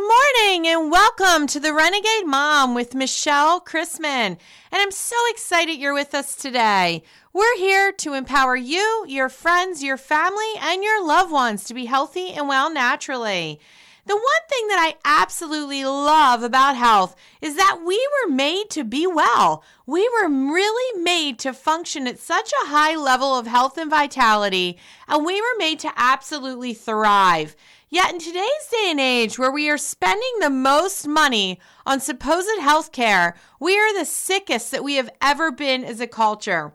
Good morning and welcome to the Renegade Mom with Michelle Chrisman. And I'm so excited you're with us today. We're here to empower you, your friends, your family, and your loved ones to be healthy and well naturally. The one thing that I absolutely love about health is that we were made to be well. We were really made to function at such a high level of health and vitality, and we were made to absolutely thrive. Yet in today's day and age, where we are spending the most money on supposed health care, we are the sickest that we have ever been as a culture.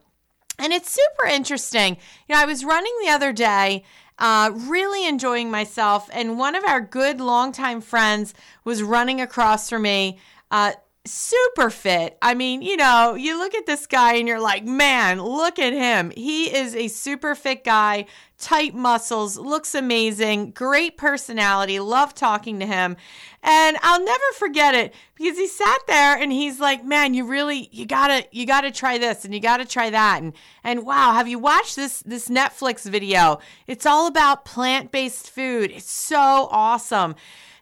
And it's super interesting. You know, I was running the other day, uh, really enjoying myself, and one of our good longtime friends was running across from me. Uh, super fit. I mean, you know, you look at this guy and you're like, man, look at him. He is a super fit guy, tight muscles, looks amazing, great personality. Love talking to him. And I'll never forget it because he sat there and he's like, man, you really, you gotta, you gotta try this and you gotta try that. And, and wow, have you watched this, this Netflix video? It's all about plant-based food. It's so awesome.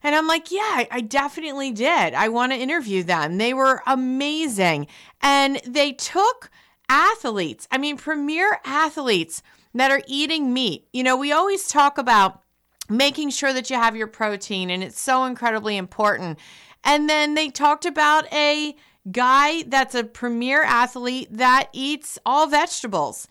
And I'm like, yeah, I definitely did. I want to interview them. They were amazing. And they took athletes, I mean, premier athletes that are eating meat. You know, we always talk about making sure that you have your protein, and it's so incredibly important. And then they talked about a guy that's a premier athlete that eats all vegetables.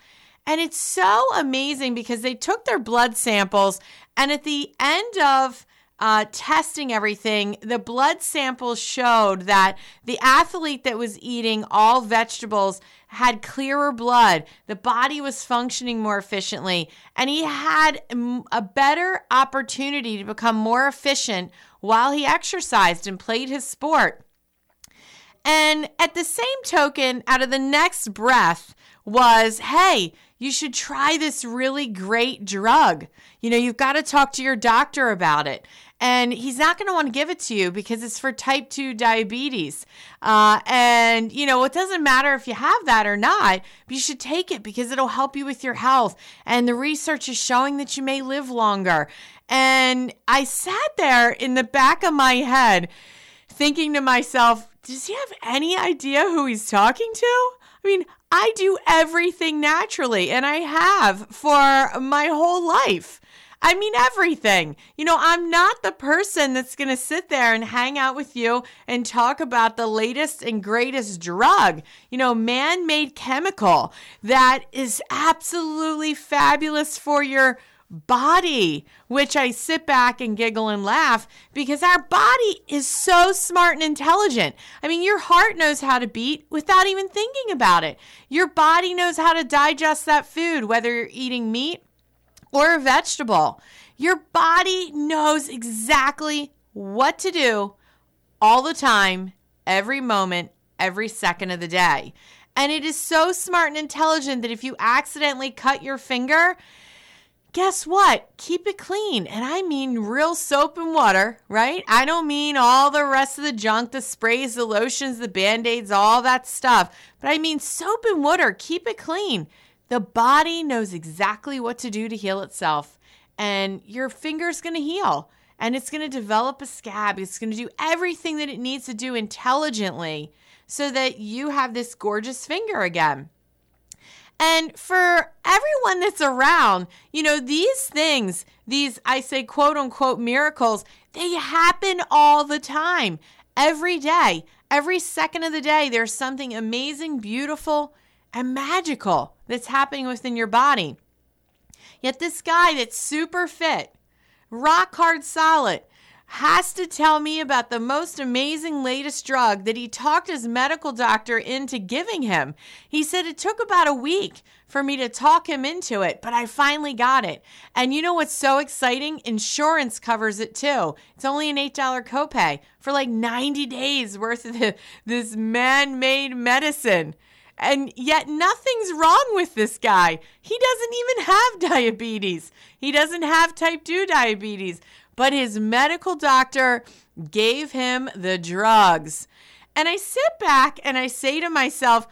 And it's so amazing because they took their blood samples, and at the end of uh, testing everything, the blood samples showed that the athlete that was eating all vegetables had clearer blood. The body was functioning more efficiently, and he had a better opportunity to become more efficient while he exercised and played his sport. And at the same token, out of the next breath was, hey, you should try this really great drug. You know, you've got to talk to your doctor about it and he's not going to want to give it to you because it's for type 2 diabetes. Uh, and, you know, it doesn't matter if you have that or not, you should take it because it'll help you with your health. And the research is showing that you may live longer. And I sat there in the back of my head thinking to myself, does he have any idea who he's talking to? I mean, I do everything naturally, and I have for my whole life. I mean, everything. You know, I'm not the person that's going to sit there and hang out with you and talk about the latest and greatest drug, you know, man made chemical that is absolutely fabulous for your body, which I sit back and giggle and laugh because our body is so smart and intelligent. I mean, your heart knows how to beat without even thinking about it. Your body knows how to digest that food, whether you're eating meat or a vegetable. Your body knows exactly what to do all the time, every moment, every second of the day. And it is so smart and intelligent that if you accidentally cut your finger, guess what? Keep it clean. And I mean real soap and water, right? I don't mean all the rest of the junk, the sprays, the lotions, the band aids, all that stuff. But I mean soap and water. Keep it clean. The body knows exactly what to do to heal itself, and your finger's going to heal and it's going to develop a scab. It's going to do everything that it needs to do intelligently so that you have this gorgeous finger again. And for everyone that's around, you know, these things, these, I say, quote unquote miracles, they happen all the time, every day, every second of the day. There's something amazing, beautiful, and magical that's happening within your body. Yet this guy that's super fit, rock hard solid, has to tell me about the most amazing latest drug that he talked his medical doctor into giving him. He said it took about a week for me to talk him into it, but I finally got it. And you know what's so exciting? Insurance covers it too. It's only an $8 copay for like 90 days worth of this man made medicine. And yet nothing's wrong with this guy. He doesn't even have diabetes. He doesn't have type 2 diabetes, but his medical doctor gave him the drugs. And I sit back and I say to myself,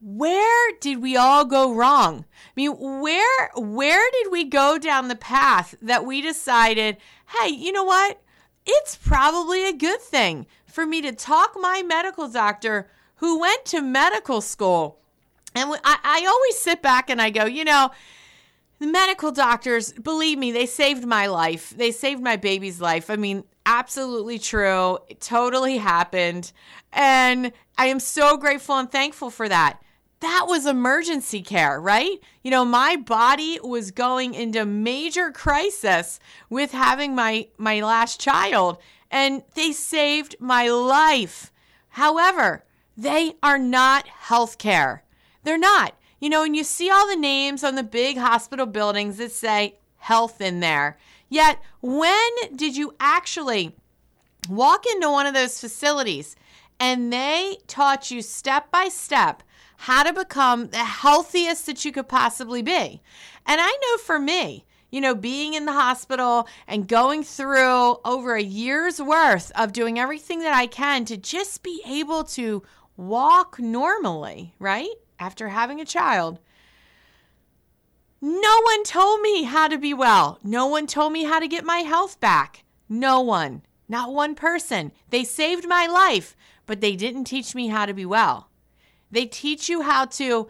where did we all go wrong? I mean, where where did we go down the path that we decided, hey, you know what? it's probably a good thing for me to talk my medical doctor who went to medical school. And I, I always sit back and I go, you know, the medical doctors, believe me, they saved my life. They saved my baby's life. I mean, absolutely true. It totally happened. And I am so grateful and thankful for that. That was emergency care, right? You know, my body was going into major crisis with having my my last child and they saved my life. However, they are not healthcare. They're not. You know, and you see all the names on the big hospital buildings that say health in there. Yet, when did you actually walk into one of those facilities and they taught you step by step how to become the healthiest that you could possibly be? And I know for me, you know, being in the hospital and going through over a year's worth of doing everything that I can to just be able to walk normally, right? after having a child, no one told me how to be well. No one told me how to get my health back. No one, not one person. They saved my life, but they didn't teach me how to be well. They teach you how to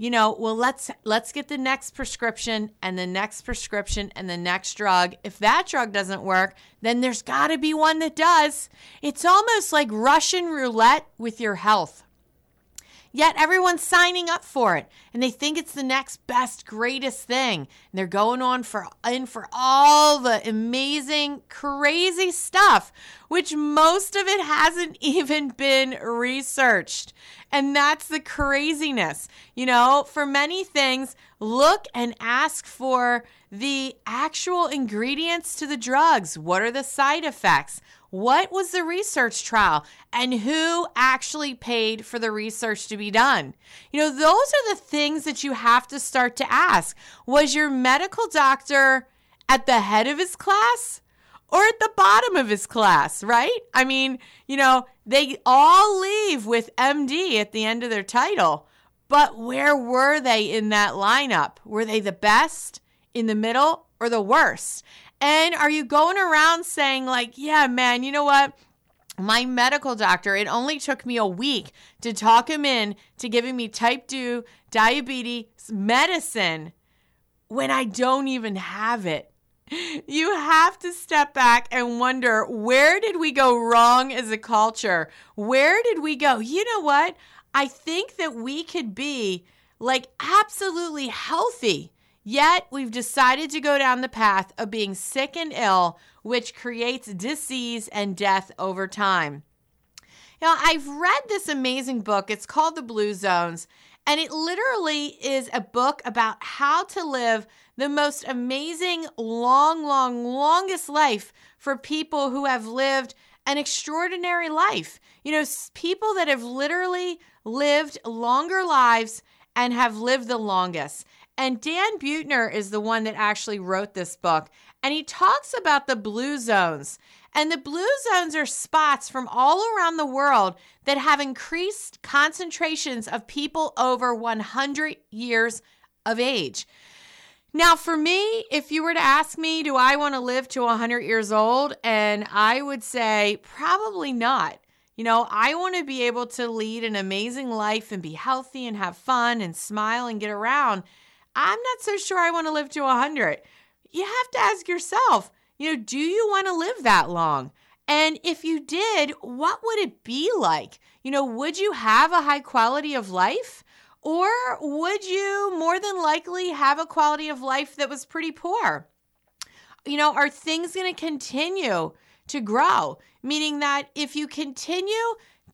you know well let's let's get the next prescription and the next prescription and the next drug. If that drug doesn't work then there's got to be one that does. It's almost like russian roulette with your health Yet everyone's signing up for it and they think it's the next best, greatest thing. And they're going on for in for all the amazing, crazy stuff, which most of it hasn't even been researched. And that's the craziness. You know, for many things, look and ask for the actual ingredients to the drugs. What are the side effects? What was the research trial and who actually paid for the research to be done? You know, those are the things that you have to start to ask. Was your medical doctor at the head of his class? Or at the bottom of his class, right? I mean, you know, they all leave with MD at the end of their title. But where were they in that lineup? Were they the best, in the middle, or the worst? And are you going around saying, like, yeah, man, you know what? My medical doctor, it only took me a week to talk him in to giving me type 2 diabetes medicine when I don't even have it. You have to step back and wonder where did we go wrong as a culture? Where did we go? You know what? I think that we could be like absolutely healthy Yet we've decided to go down the path of being sick and ill, which creates disease and death over time. Now, I've read this amazing book. It's called The Blue Zones, and it literally is a book about how to live the most amazing, long, long, longest life for people who have lived an extraordinary life. You know, people that have literally lived longer lives and have lived the longest. And Dan Buettner is the one that actually wrote this book. And he talks about the blue zones. And the blue zones are spots from all around the world that have increased concentrations of people over 100 years of age. Now, for me, if you were to ask me, do I want to live to 100 years old? And I would say, probably not. You know, I want to be able to lead an amazing life and be healthy and have fun and smile and get around. I'm not so sure I want to live to 100. You have to ask yourself, you know, do you want to live that long? And if you did, what would it be like? You know, would you have a high quality of life? Or would you more than likely have a quality of life that was pretty poor? You know, are things going to continue to grow? Meaning that if you continue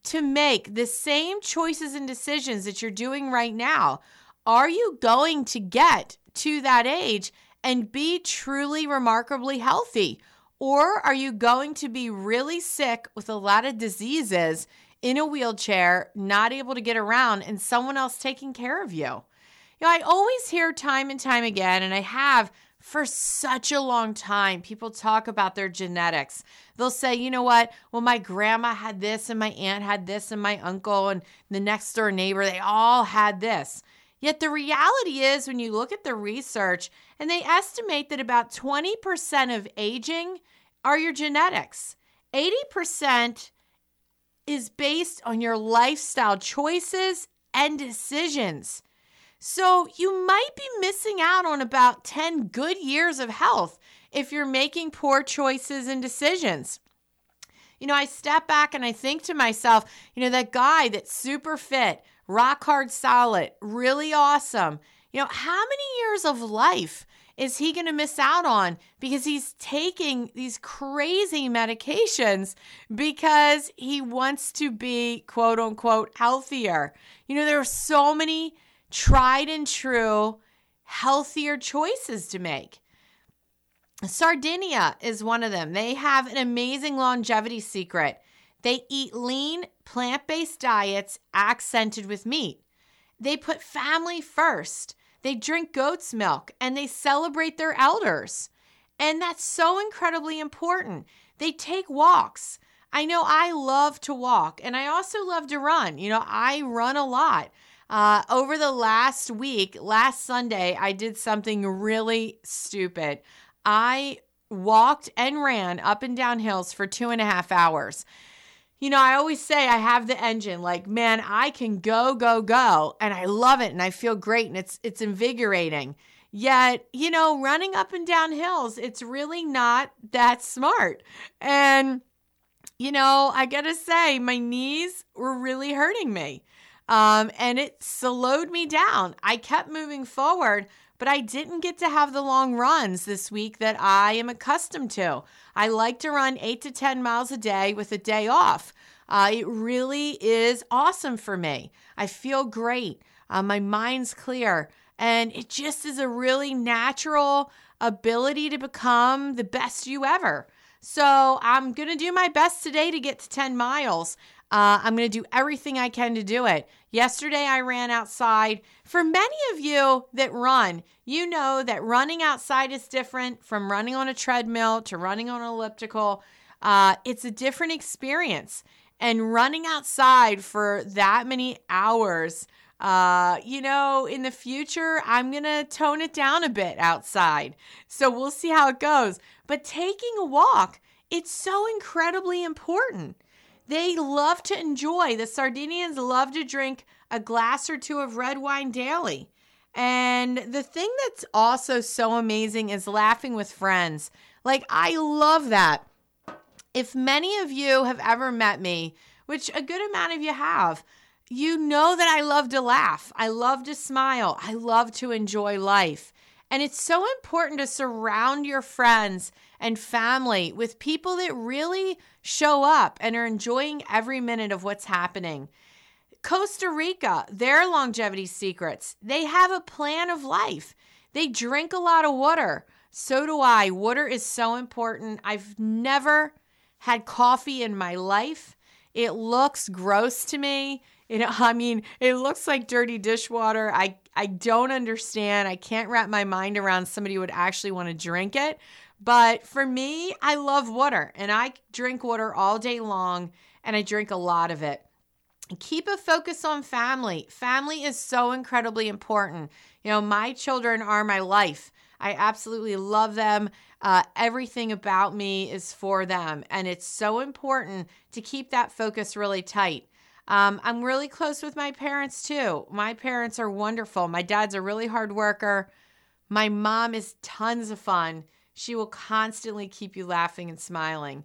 to make the same choices and decisions that you're doing right now, are you going to get to that age and be truly remarkably healthy? Or are you going to be really sick with a lot of diseases in a wheelchair, not able to get around, and someone else taking care of you? You know, I always hear time and time again, and I have for such a long time, people talk about their genetics. They'll say, you know what? Well, my grandma had this, and my aunt had this, and my uncle, and the next door neighbor, they all had this. Yet the reality is, when you look at the research, and they estimate that about 20% of aging are your genetics. 80% is based on your lifestyle choices and decisions. So you might be missing out on about 10 good years of health if you're making poor choices and decisions. You know, I step back and I think to myself, you know, that guy that's super fit, rock hard solid, really awesome. You know, how many years of life is he going to miss out on because he's taking these crazy medications because he wants to be quote unquote healthier? You know, there are so many tried and true healthier choices to make. Sardinia is one of them. They have an amazing longevity secret. They eat lean, plant based diets accented with meat. They put family first. They drink goat's milk and they celebrate their elders. And that's so incredibly important. They take walks. I know I love to walk and I also love to run. You know, I run a lot. Uh, over the last week, last Sunday, I did something really stupid. I walked and ran up and down hills for two and a half hours. You know, I always say I have the engine. Like, man, I can go, go, go, and I love it, and I feel great, and it's it's invigorating. Yet, you know, running up and down hills, it's really not that smart. And you know, I gotta say, my knees were really hurting me, um, and it slowed me down. I kept moving forward, but I didn't get to have the long runs this week that I am accustomed to. I like to run eight to 10 miles a day with a day off. Uh, it really is awesome for me. I feel great. Uh, my mind's clear. And it just is a really natural ability to become the best you ever. So I'm going to do my best today to get to 10 miles. Uh, I'm going to do everything I can to do it. Yesterday, I ran outside. For many of you that run, you know that running outside is different from running on a treadmill to running on an elliptical. Uh, it's a different experience. And running outside for that many hours, uh, you know, in the future, I'm going to tone it down a bit outside. So we'll see how it goes. But taking a walk, it's so incredibly important. They love to enjoy, the Sardinians love to drink a glass or two of red wine daily. And the thing that's also so amazing is laughing with friends. Like, I love that. If many of you have ever met me, which a good amount of you have, you know that I love to laugh. I love to smile. I love to enjoy life. And it's so important to surround your friends and family with people that really show up and are enjoying every minute of what's happening. Costa Rica, their longevity secrets, they have a plan of life. They drink a lot of water. So do I. Water is so important. I've never had coffee in my life. It looks gross to me. You know, I mean, it looks like dirty dishwater. I I don't understand. I can't wrap my mind around somebody would actually want to drink it. But for me, I love water and I drink water all day long and I drink a lot of it. Keep a focus on family. Family is so incredibly important. You know, my children are my life. I absolutely love them. Uh, everything about me is for them. And it's so important to keep that focus really tight. Um, I'm really close with my parents too. My parents are wonderful. My dad's a really hard worker. My mom is tons of fun. She will constantly keep you laughing and smiling.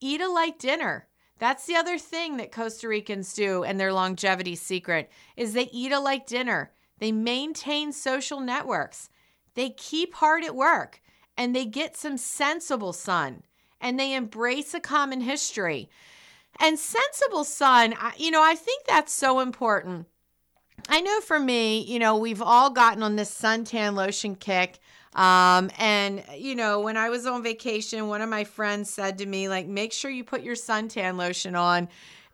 Eat a light dinner. That's the other thing that Costa Ricans do and their longevity secret is they eat a light dinner. They maintain social networks. They keep hard at work and they get some sensible sun and they embrace a common history. And sensible sun, you know, I think that's so important. I know for me, you know, we've all gotten on this suntan lotion kick. Um, and you know, when I was on vacation, one of my friends said to me, like, make sure you put your suntan lotion on.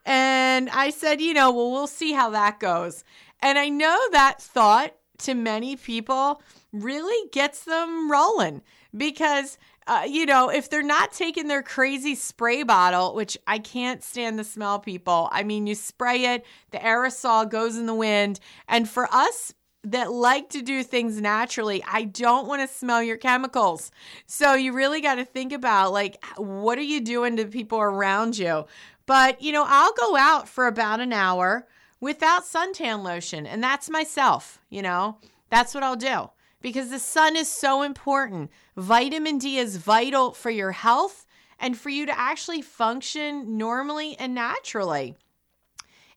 And I said, you know, well, we'll see how that goes. And I know that thought to many people really gets them rolling because uh, you know, if they're not taking their crazy spray bottle, which I can't stand the smell, people. I mean, you spray it, the aerosol goes in the wind. And for us that like to do things naturally, I don't want to smell your chemicals. So you really got to think about like, what are you doing to people around you? But, you know, I'll go out for about an hour without suntan lotion, and that's myself, you know, that's what I'll do because the sun is so important. Vitamin D is vital for your health and for you to actually function normally and naturally.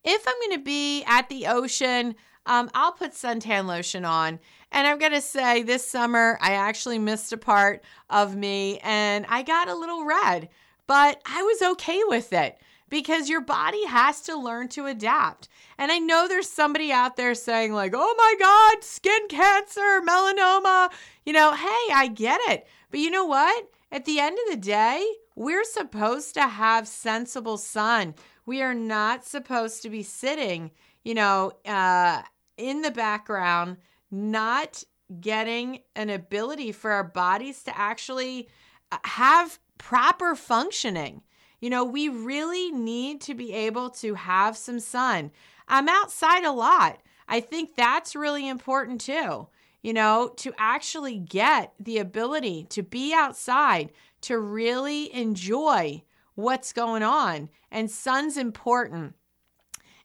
If I'm going to be at the ocean, um, I'll put suntan lotion on. And I'm going to say this summer, I actually missed a part of me and I got a little red, but I was okay with it because your body has to learn to adapt. And I know there's somebody out there saying, like, oh my God, skin cancer, melanoma. You know, hey, I get it. But you know what? At the end of the day, we're supposed to have sensible sun. We are not supposed to be sitting, you know, uh, in the background, not getting an ability for our bodies to actually uh, have proper functioning. You know, we really need to be able to have some sun. I'm outside a lot. I think that's really important too. You know, to actually get the ability to be outside, to really enjoy what's going on. And sun's important.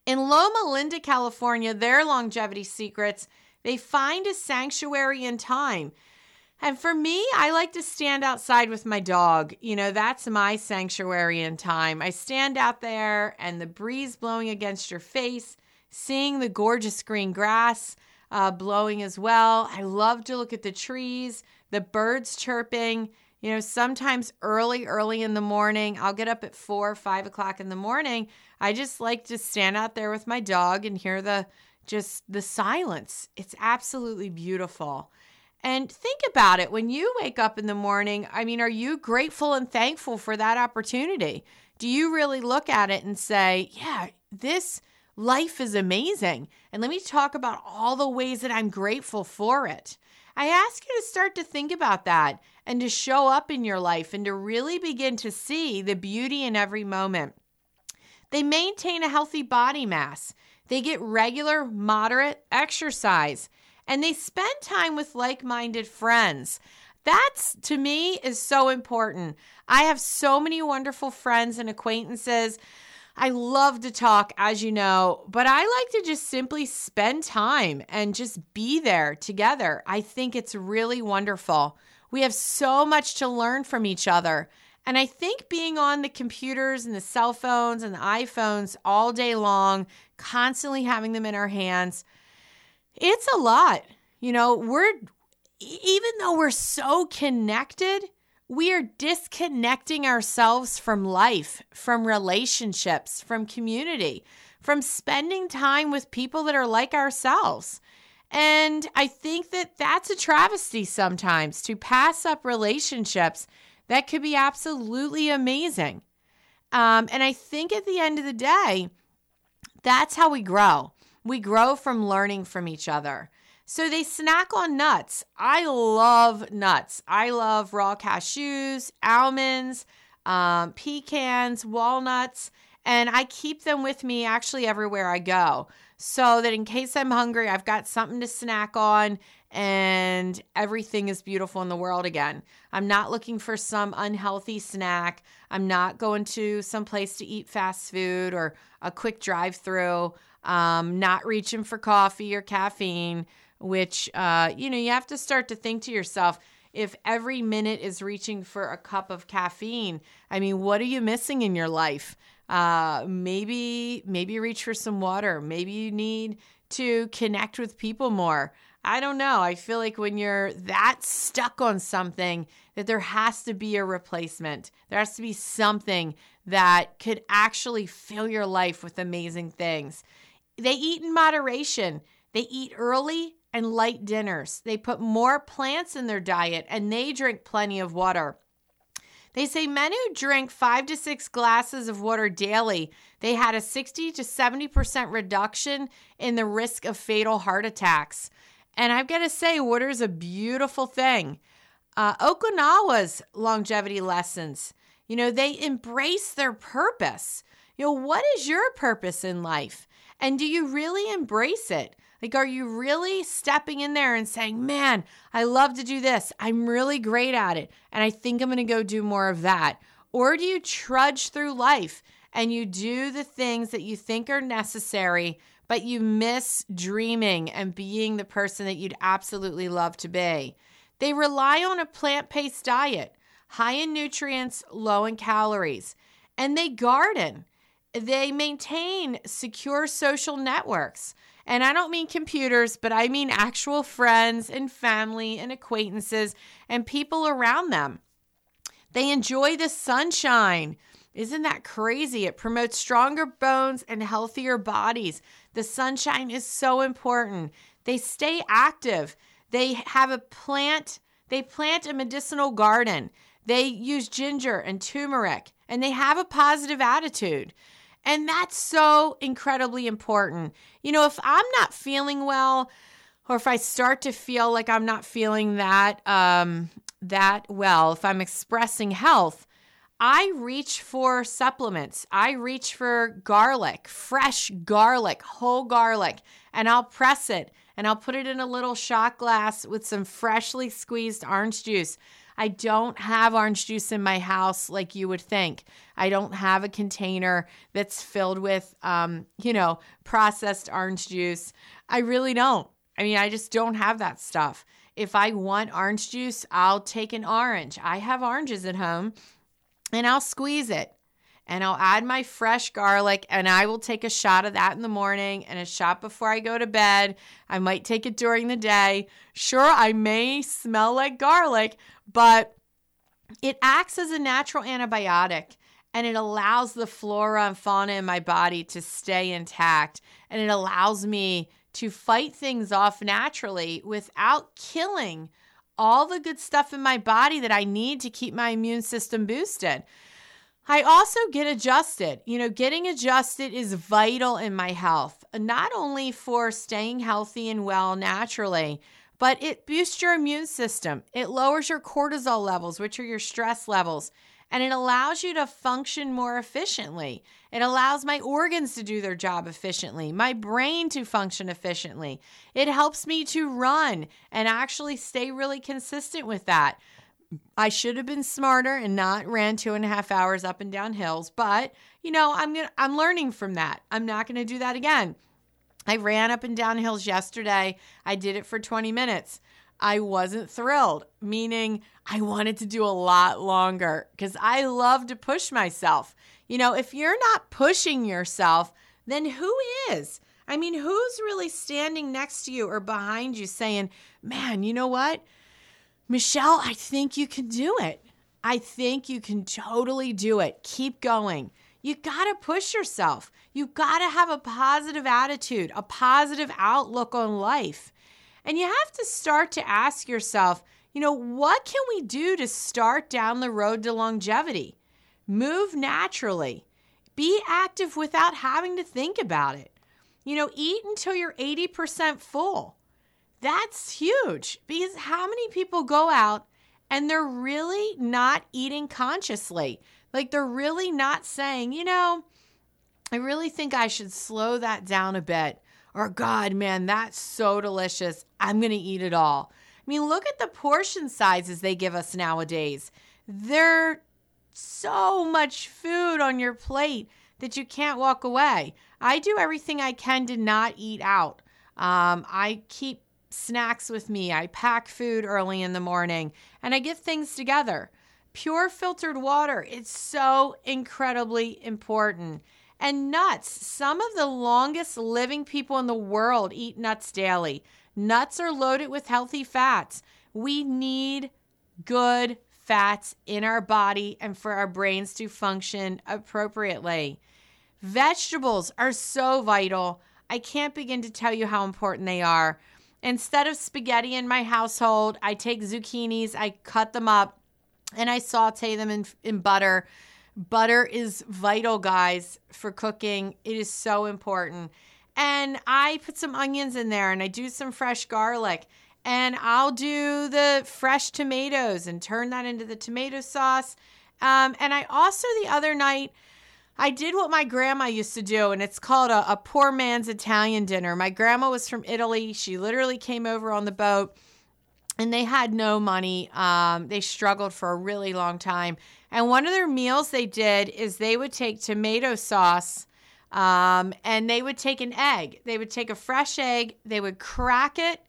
In Loma Linda, California, their longevity secrets, they find a sanctuary in time. And for me, I like to stand outside with my dog. You know, that's my sanctuary in time. I stand out there and the breeze blowing against your face, seeing the gorgeous green grass uh, blowing as well. I love to look at the trees, the birds chirping. You know, sometimes early, early in the morning, I'll get up at four or five o'clock in the morning. I just like to stand out there with my dog and hear the just the silence. It's absolutely beautiful. And think about it when you wake up in the morning. I mean, are you grateful and thankful for that opportunity? Do you really look at it and say, yeah, this life is amazing? And let me talk about all the ways that I'm grateful for it. I ask you to start to think about that and to show up in your life and to really begin to see the beauty in every moment. They maintain a healthy body mass. They get regular, moderate exercise and they spend time with like minded friends. That's to me is so important. I have so many wonderful friends and acquaintances. I love to talk, as you know, but I like to just simply spend time and just be there together. I think it's really wonderful. We have so much to learn from each other. And I think being on the computers and the cell phones and the iPhones all day long, constantly having them in our hands, it's a lot. You know, we're, even though we're so connected, we are disconnecting ourselves from life, from relationships, from community, from spending time with people that are like ourselves. And I think that that's a travesty sometimes to pass up relationships that could be absolutely amazing. Um, and I think at the end of the day, that's how we grow. We grow from learning from each other. So they snack on nuts. I love nuts. I love raw cashews, almonds, um, pecans, walnuts, and I keep them with me actually everywhere I go so that in case I'm hungry, I've got something to snack on and everything is beautiful in the world again. I'm not looking for some unhealthy snack. I'm not going to some place to eat fast food or a quick drive through. Um, not reaching for coffee or caffeine, which, uh, you know, you have to start to think to yourself if every minute is reaching for a cup of caffeine, I mean, what are you missing in your life? Uh, maybe maybe reach for some water. Maybe you need to connect with people more. I don't know. I feel like when you're that stuck on something, that there has to be a replacement. There has to be something that could actually fill your life with amazing things. They eat in moderation. They eat early and light dinners. They put more plants in their diet and they drink plenty of water. They say men who drink five to six glasses of water daily, they had a 60 to 70% reduction in the risk of fatal heart attacks. And I've got to say, water is a beautiful thing. Uh, Okinawa's longevity lessons, you know, they embrace their purpose. You know, what is your purpose in life? And do you really embrace it? Like, are you really stepping in there and saying, man, I love to do this. I'm really great at it. And I think I'm going to go do more of that. Or do you trudge through life and you do the things that you think are necessary, but you miss dreaming and being the person that you'd absolutely love to be? They rely on a plant based diet, high in nutrients, low in calories, and they garden. They maintain secure social networks. And I don't mean computers, but I mean actual friends and family and acquaintances and people around them. They enjoy the sunshine. Isn't that crazy? It promotes stronger bones and healthier bodies. The sunshine is so important. They stay active. They have a plant, they plant a medicinal garden. They use ginger and turmeric, and they have a positive attitude. And that's so incredibly important. You know, if I'm not feeling well, or if I start to feel like I'm not feeling that um, that well, if I'm expressing health, I reach for supplements. I reach for garlic, fresh garlic, whole garlic, and I'll press it and I'll put it in a little shot glass with some freshly squeezed orange juice. I don't have orange juice in my house like you would think. I don't have a container that's filled with, um, you know, processed orange juice. I really don't. I mean, I just don't have that stuff. If I want orange juice, I'll take an orange. I have oranges at home and I'll squeeze it and I'll add my fresh garlic and I will take a shot of that in the morning and a shot before I go to bed. I might take it during the day. Sure, I may smell like garlic, but it acts as a natural antibiotic and it allows the flora and fauna in my body to stay intact and it allows me to fight things off naturally without killing all the good stuff in my body that I need to keep my immune system boosted. I also get adjusted. You know, getting adjusted is vital in my health, not only for staying healthy and well naturally, but it boosts your immune system. It lowers your cortisol levels, which are your stress levels, and it allows you to function more efficiently. It allows my organs to do their job efficiently, my brain to function efficiently. It helps me to run and actually stay really consistent with that. I should have been smarter and not ran two and a half hours up and down hills, but you know, I'm gonna I'm learning from that. I'm not gonna do that again. I ran up and down hills yesterday. I did it for 20 minutes. I wasn't thrilled, meaning I wanted to do a lot longer because I love to push myself. You know, if you're not pushing yourself, then who is? I mean, who's really standing next to you or behind you saying, man, you know what? Michelle, I think you can do it. I think you can totally do it. Keep going. You got to push yourself. You got to have a positive attitude, a positive outlook on life. And you have to start to ask yourself, you know, what can we do to start down the road to longevity? Move naturally. Be active without having to think about it. You know, eat until you're 80% full. That's huge because how many people go out and they're really not eating consciously? Like they're really not saying, you know, I really think I should slow that down a bit. Or, God, man, that's so delicious. I'm going to eat it all. I mean, look at the portion sizes they give us nowadays. They're so much food on your plate that you can't walk away. I do everything I can to not eat out. Um, I keep snacks with me. I pack food early in the morning and I get things together. Pure filtered water, it's so incredibly important. And nuts, some of the longest living people in the world eat nuts daily. Nuts are loaded with healthy fats. We need good fats in our body and for our brains to function appropriately. Vegetables are so vital. I can't begin to tell you how important they are. Instead of spaghetti in my household, I take zucchinis, I cut them up, and I saute them in, in butter. Butter is vital, guys, for cooking. It is so important. And I put some onions in there and I do some fresh garlic. And I'll do the fresh tomatoes and turn that into the tomato sauce. Um, and I also, the other night, I did what my grandma used to do, and it's called a, a poor man's Italian dinner. My grandma was from Italy. She literally came over on the boat and they had no money. Um, they struggled for a really long time. And one of their meals they did is they would take tomato sauce um, and they would take an egg. They would take a fresh egg, they would crack it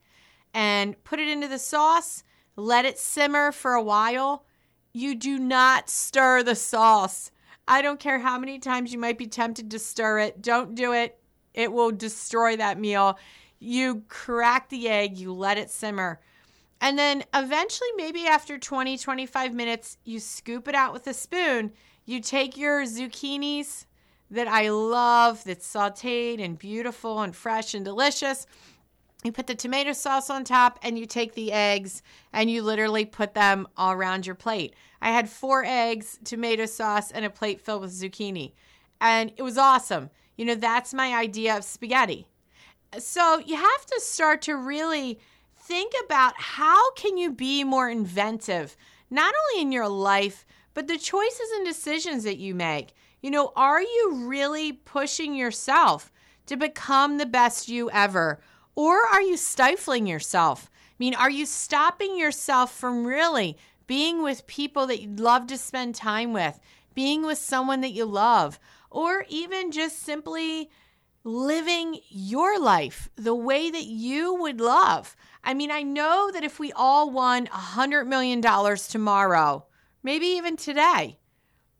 and put it into the sauce, let it simmer for a while. You do not stir the sauce. I don't care how many times you might be tempted to stir it. Don't do it. It will destroy that meal. You crack the egg, you let it simmer. And then eventually, maybe after 20, 25 minutes, you scoop it out with a spoon. You take your zucchinis that I love, that's sauteed and beautiful and fresh and delicious. You put the tomato sauce on top and you take the eggs and you literally put them all around your plate. I had four eggs, tomato sauce, and a plate filled with zucchini. And it was awesome. You know, that's my idea of spaghetti. So you have to start to really think about how can you be more inventive, not only in your life, but the choices and decisions that you make. You know, are you really pushing yourself to become the best you ever? Or are you stifling yourself? I mean, are you stopping yourself from really being with people that you'd love to spend time with, being with someone that you love, or even just simply living your life the way that you would love? I mean, I know that if we all won a $100 million tomorrow, maybe even today,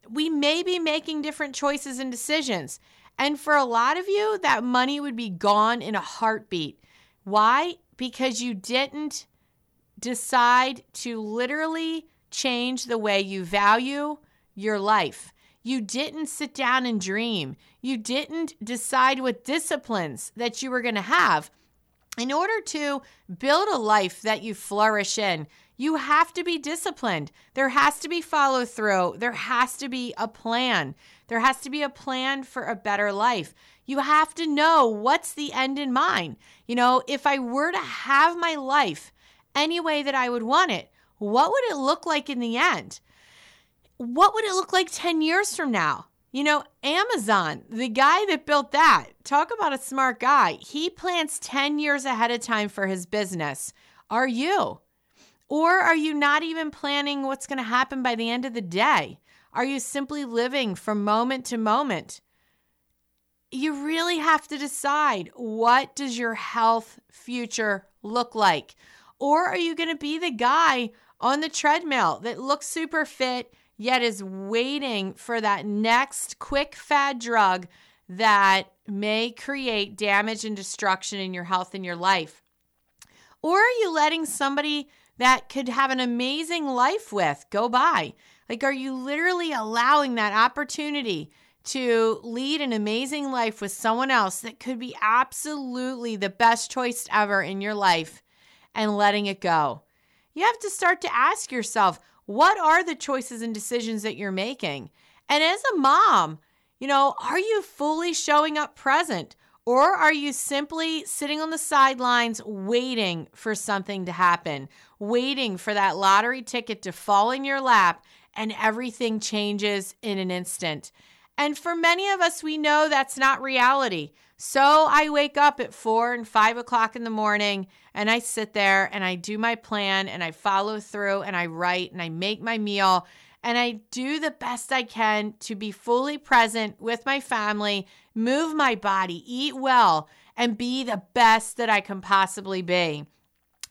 we may be making different choices and decisions. And for a lot of you, that money would be gone in a heartbeat. Why? Because you didn't decide to literally change the way you value your life. You didn't sit down and dream. You didn't decide what disciplines that you were going to have in order to build a life that you flourish in, you have to be disciplined. There has to be follow through. There has to be a plan. There has to be a plan for a better life. You have to know what's the end in mind. You know, if I were to have my life any way that I would want it, what would it look like in the end? What would it look like 10 years from now? You know, Amazon, the guy that built that, talk about a smart guy. He plans 10 years ahead of time for his business. Are you? Or are you not even planning what's going to happen by the end of the day? Are you simply living from moment to moment? You really have to decide what does your health future look like? Or are you going to be the guy on the treadmill that looks super fit yet is waiting for that next quick fad drug that may create damage and destruction in your health and your life? Or are you letting somebody that could have an amazing life with go by? Like, are you literally allowing that opportunity to lead an amazing life with someone else that could be absolutely the best choice ever in your life and letting it go? You have to start to ask yourself, what are the choices and decisions that you're making? And as a mom, you know, are you fully showing up present? Or are you simply sitting on the sidelines waiting for something to happen, waiting for that lottery ticket to fall in your lap and everything changes in an instant? And for many of us, we know that's not reality. So I wake up at four and five o'clock in the morning and I sit there and I do my plan and I follow through and I write and I make my meal and I do the best I can to be fully present with my family, move my body, eat well, and be the best that I can possibly be.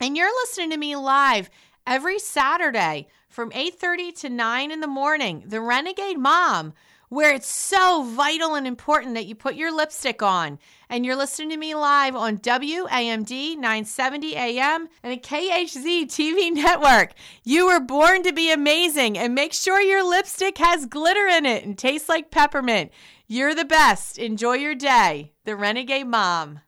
And you're listening to me live every Saturday from 8:30 to 9 in the morning. The Renegade Mom where it's so vital and important that you put your lipstick on. And you're listening to me live on WAMD 970 AM and a KHZ TV network. You were born to be amazing and make sure your lipstick has glitter in it and tastes like peppermint. You're the best. Enjoy your day. The Renegade Mom.